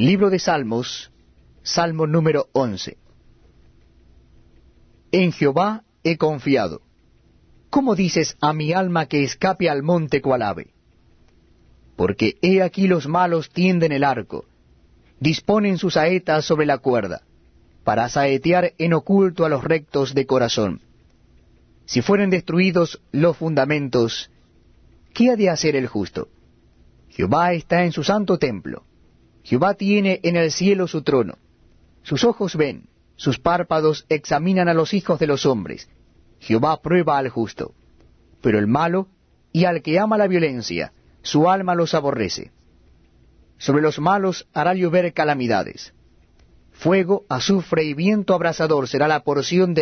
Libro de Salmos, Salmo número 11. En Jehová he confiado. ¿Cómo dices a mi alma que escape al monte cual ave? Porque he aquí los malos tienden el arco, disponen sus saetas sobre la cuerda, para saetear en oculto a los rectos de corazón. Si fueren destruidos los fundamentos, ¿qué ha de hacer el justo? Jehová está en su santo templo. Jehová tiene en el cielo su trono. Sus ojos ven, sus párpados examinan a los hijos de los hombres. Jehová prueba al justo. Pero el malo y al que ama la violencia, su alma los aborrece. Sobre los malos hará llover calamidades. Fuego, azufre y viento abrasador será la porción del